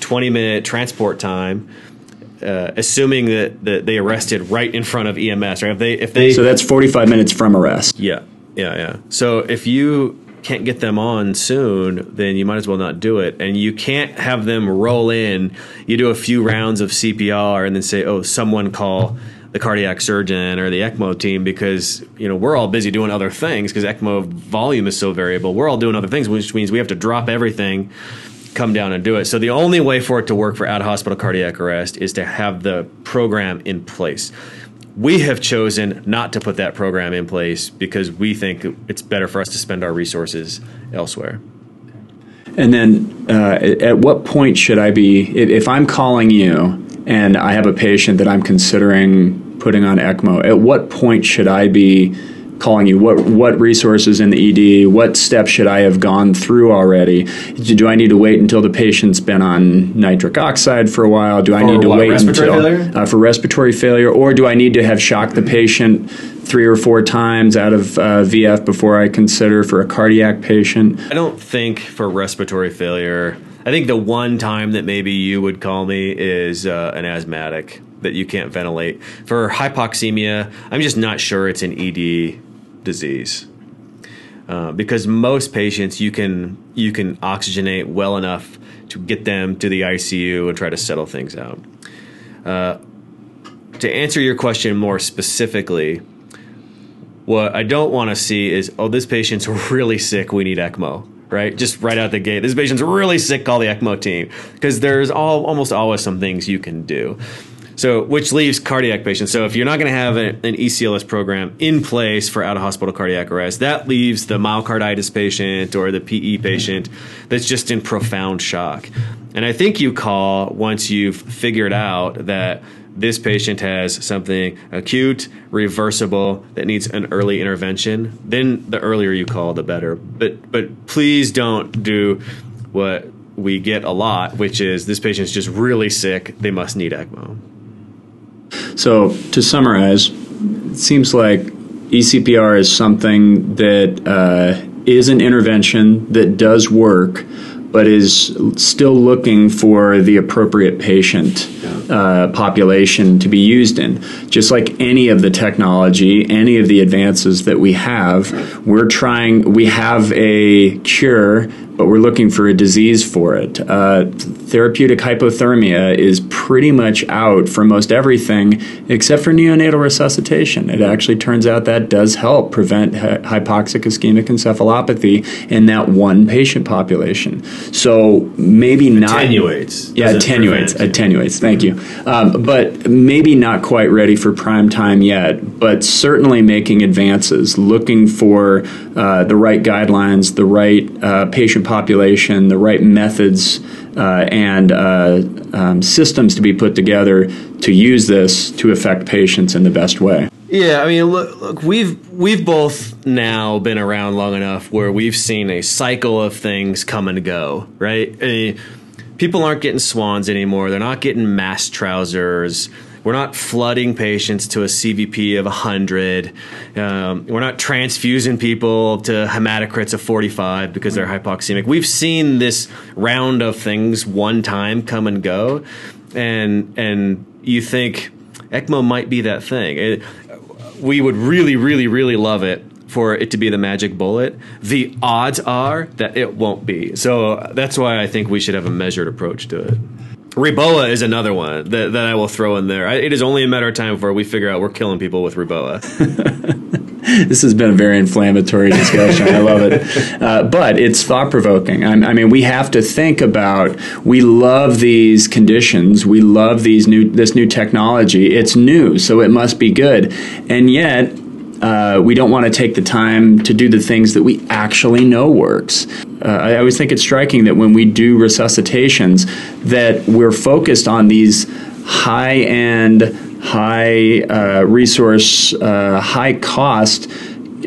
20 minute transport time uh, assuming that, that they arrested right in front of EMS, right? If they if they so that's forty five minutes from arrest. Yeah, yeah, yeah. So if you can't get them on soon, then you might as well not do it. And you can't have them roll in. You do a few rounds of CPR and then say, "Oh, someone call." the cardiac surgeon or the ECMO team because you know we're all busy doing other things because ECMO volume is so variable. We're all doing other things, which means we have to drop everything, come down and do it. So the only way for it to work for out of hospital cardiac arrest is to have the program in place. We have chosen not to put that program in place because we think it's better for us to spend our resources elsewhere. And then, uh, at what point should I be, if I'm calling you and I have a patient that I'm considering putting on ECMO, at what point should I be calling you? What what resources in the ED? What steps should I have gone through already? Do I need to wait until the patient's been on nitric oxide for a while? Do I For need to what, wait until uh, for respiratory failure, or do I need to have shocked the patient three or four times out of uh, VF before I consider for a cardiac patient? I don't think for respiratory failure. I think the one time that maybe you would call me is uh, an asthmatic that you can't ventilate. For hypoxemia, I'm just not sure it's an ED disease. Uh, because most patients you can you can oxygenate well enough to get them to the ICU and try to settle things out. Uh, to answer your question more specifically, what I don't want to see is, oh, this patient's really sick. We need ECMO, right? Just right out the gate. This patient's really sick. Call the ECMO team because there's all, almost always some things you can do. So, which leaves cardiac patients. So, if you're not going to have a, an ECLS program in place for out of hospital cardiac arrest, that leaves the myocarditis patient or the PE patient that's just in profound shock. And I think you call once you've figured out that this patient has something acute, reversible that needs an early intervention, then the earlier you call, the better. But but please don't do what we get a lot, which is this patient's just really sick. They must need ECMO. So, to summarize, it seems like ECPR is something that uh, is an intervention that does work, but is still looking for the appropriate patient uh, population to be used in. Just like any of the technology, any of the advances that we have, we're trying, we have a cure, but we're looking for a disease for it. Uh, therapeutic hypothermia is pretty much out for most everything except for neonatal resuscitation. It actually turns out that does help prevent hy- hypoxic ischemic encephalopathy in that one patient population. So maybe not Attenuates. Yeah, attenuates. Attenuates. Thank you. Um, but maybe not quite ready for prime time yet. But certainly making advances, looking for uh, the right guidelines, the right uh, patient population, the right methods. Uh, and uh, um, systems to be put together to use this to affect patients in the best way. Yeah, I mean, look, look, we've we've both now been around long enough where we've seen a cycle of things come and go, right? I mean, people aren't getting swans anymore. They're not getting MAST trousers. We're not flooding patients to a CVP of 100. Um, we're not transfusing people to hematocrits of 45 because they're hypoxemic. We've seen this round of things one time come and go, and and you think ECMO might be that thing. It, we would really, really, really love it for it to be the magic bullet. The odds are that it won't be. So that's why I think we should have a measured approach to it. Reboa is another one that, that I will throw in there. I, it is only a matter of time before we figure out we're killing people with Reboa. This has been a very inflammatory discussion. I love it. Uh, but it's thought provoking. I, I mean, we have to think about. We love these conditions. We love these new this new technology. It's new, so it must be good. And yet, uh, we don't want to take the time to do the things that we actually know works. Uh, I always think it's striking that when we do resuscitations, that we're focused on these high end, high uh, resource, uh, high cost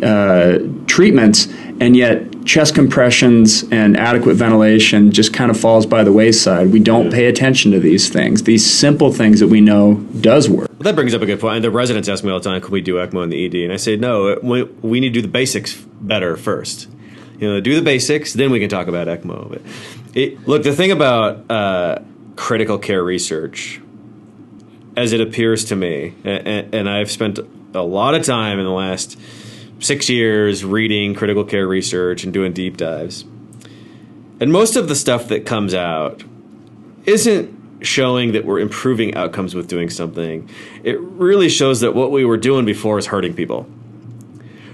uh, treatments, and yet chest compressions and adequate ventilation just kind of falls by the wayside. We don't pay attention to these things, these simple things that we know does work. Well, that brings up a good point. And the residents ask me all the time, "Can we do ECMO in the ED?" And I say, "No. We, we need to do the basics better first. You know, do the basics, then we can talk about ECMO." But it, look, the thing about uh, critical care research, as it appears to me, and, and I've spent a lot of time in the last six years reading critical care research and doing deep dives. And most of the stuff that comes out isn't showing that we're improving outcomes with doing something. It really shows that what we were doing before is hurting people.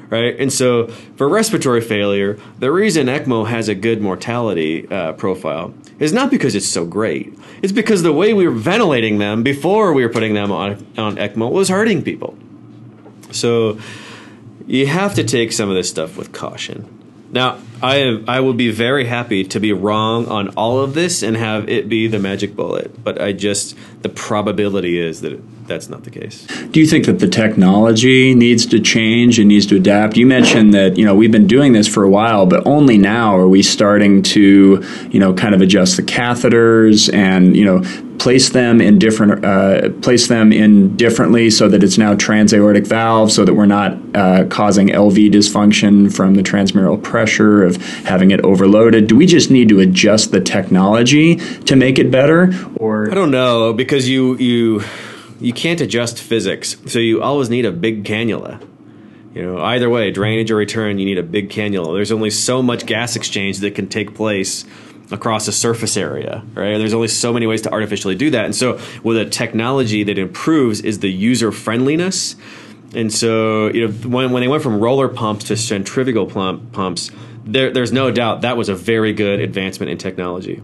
Right? And so for respiratory failure, the reason ECMO has a good mortality uh, profile is not because it's so great. It's because the way we were ventilating them before we were putting them on, on ECMO was hurting people. So you have to take some of this stuff with caution. Now, I I would be very happy to be wrong on all of this and have it be the magic bullet, but I just the probability is that it, that's not the case. Do you think that the technology needs to change and needs to adapt? You mentioned that you know we've been doing this for a while, but only now are we starting to you know kind of adjust the catheters and you know place them in different uh, place them in differently so that it's now transaortic valve so that we're not uh, causing LV dysfunction from the transmural pressure of having it overloaded do we just need to adjust the technology to make it better or I don't know because you you you can't adjust physics so you always need a big cannula you know either way drainage or return you need a big cannula there's only so much gas exchange that can take place across a surface area, right? There's only so many ways to artificially do that. And so with a technology that improves is the user friendliness. And so, you know, when, when they went from roller pumps to centrifugal pump, pumps, there, there's no doubt that was a very good advancement in technology.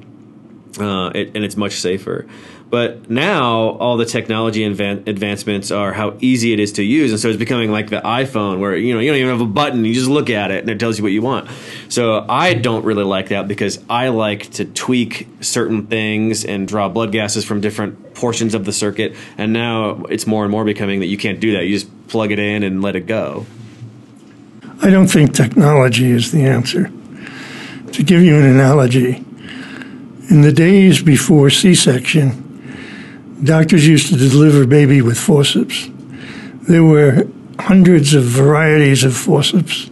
Uh, it, and it's much safer. But now all the technology advan- advancements are how easy it is to use, and so it's becoming like the iPhone, where you know you don't even have a button; you just look at it and it tells you what you want. So I don't really like that because I like to tweak certain things and draw blood gases from different portions of the circuit. And now it's more and more becoming that you can't do that; you just plug it in and let it go. I don't think technology is the answer. To give you an analogy, in the days before C section, doctors used to deliver baby with forceps. There were hundreds of varieties of forceps,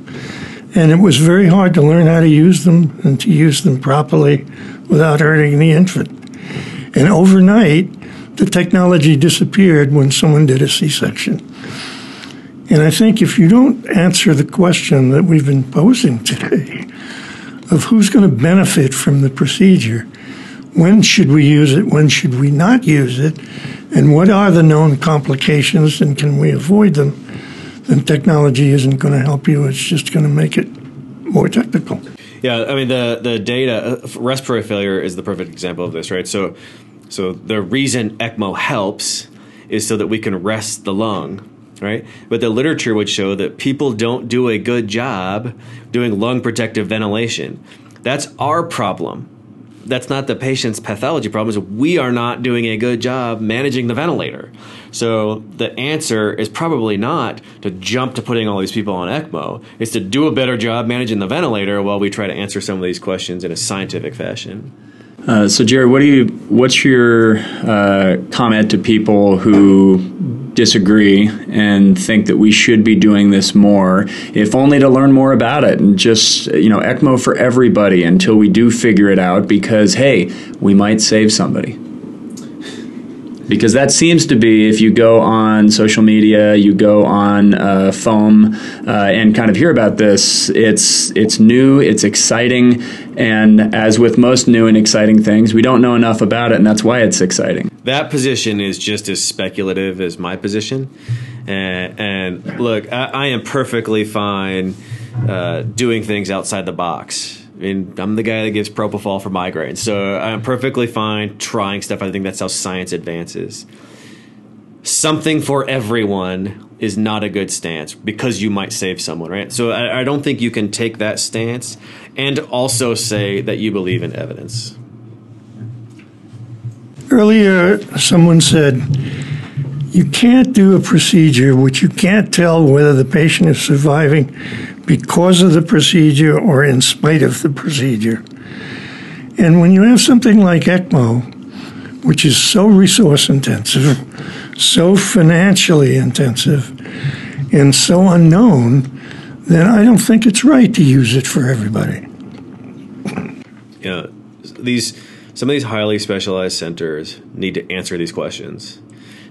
and it was very hard to learn how to use them and to use them properly without hurting the infant. And overnight, the technology disappeared when someone did a C section. And I think if you don't answer the question that we've been posing today of who's going to benefit from the procedure, when should we use it? When should we not use it? And what are the known complications and can we avoid them? Then technology isn't going to help you. It's just going to make it more technical. Yeah, I mean the the data uh, respiratory failure is the perfect example of this, right? So so the reason ECMO helps is so that we can rest the lung, right? But the literature would show that people don't do a good job doing lung protective ventilation. That's our problem that's not the patient's pathology problem. Is we are not doing a good job managing the ventilator. So the answer is probably not to jump to putting all these people on ECMO. It's to do a better job managing the ventilator while we try to answer some of these questions in a scientific fashion. Uh, so, Jerry, what do you? What's your uh, comment to people who disagree and think that we should be doing this more, if only to learn more about it and just you know ECMO for everybody until we do figure it out? Because hey, we might save somebody because that seems to be if you go on social media, you go on uh, foam, uh, and kind of hear about this. It's it's new, it's exciting, and as with most new and exciting things, we don't know enough about it, and that's why it's exciting. That position is just as speculative as my position, and, and look, I, I, am perfectly fine uh, doing things outside the box. Mean, I'm the guy that gives propofol for migraines, so I'm perfectly fine trying stuff. I think that's how science advances. Something for everyone is not a good stance because you might save someone, right? So I, I don't think you can take that stance and also say that you believe in evidence. Earlier, someone said you can't do a procedure which you can't tell whether the patient is surviving because of the procedure or in spite of the procedure. And when you have something like ECMO, which is so resource intensive, so financially intensive, and so unknown, then I don't think it's right to use it for everybody. Yeah, these some of these highly specialized centers need to answer these questions.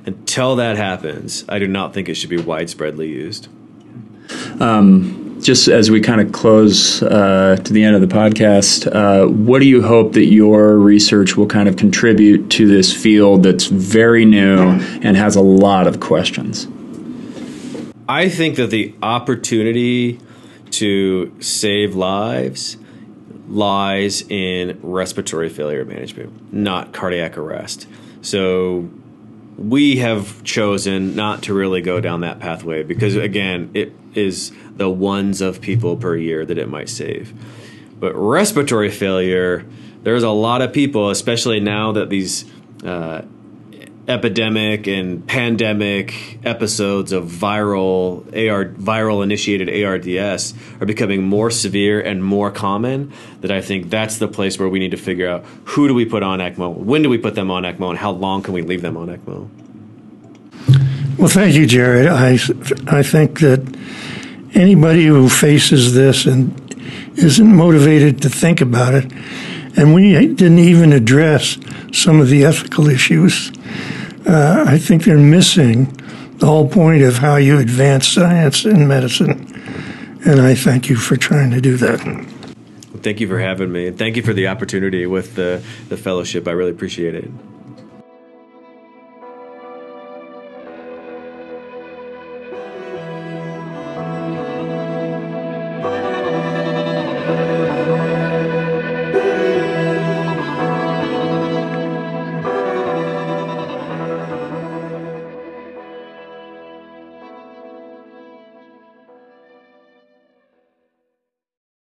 Until that happens, I do not think it should be widespreadly used. Um, just as we kind of close uh, to the end of the podcast, uh, what do you hope that your research will kind of contribute to this field that's very new and has a lot of questions? I think that the opportunity to save lives lies in respiratory failure management, not cardiac arrest. So we have chosen not to really go down that pathway because, again, it is the ones of people per year that it might save. But respiratory failure, there's a lot of people, especially now that these uh, epidemic and pandemic episodes of viral AR viral initiated ARDS are becoming more severe and more common that I think that's the place where we need to figure out who do we put on ECMO, when do we put them on ECMO, and how long can we leave them on ECMO. Well, thank you, Jared. I, I think that anybody who faces this and isn't motivated to think about it, and we didn't even address some of the ethical issues uh, I think they're missing the whole point of how you advance science in medicine. And I thank you for trying to do that. Thank you for having me. And thank you for the opportunity with the, the fellowship. I really appreciate it.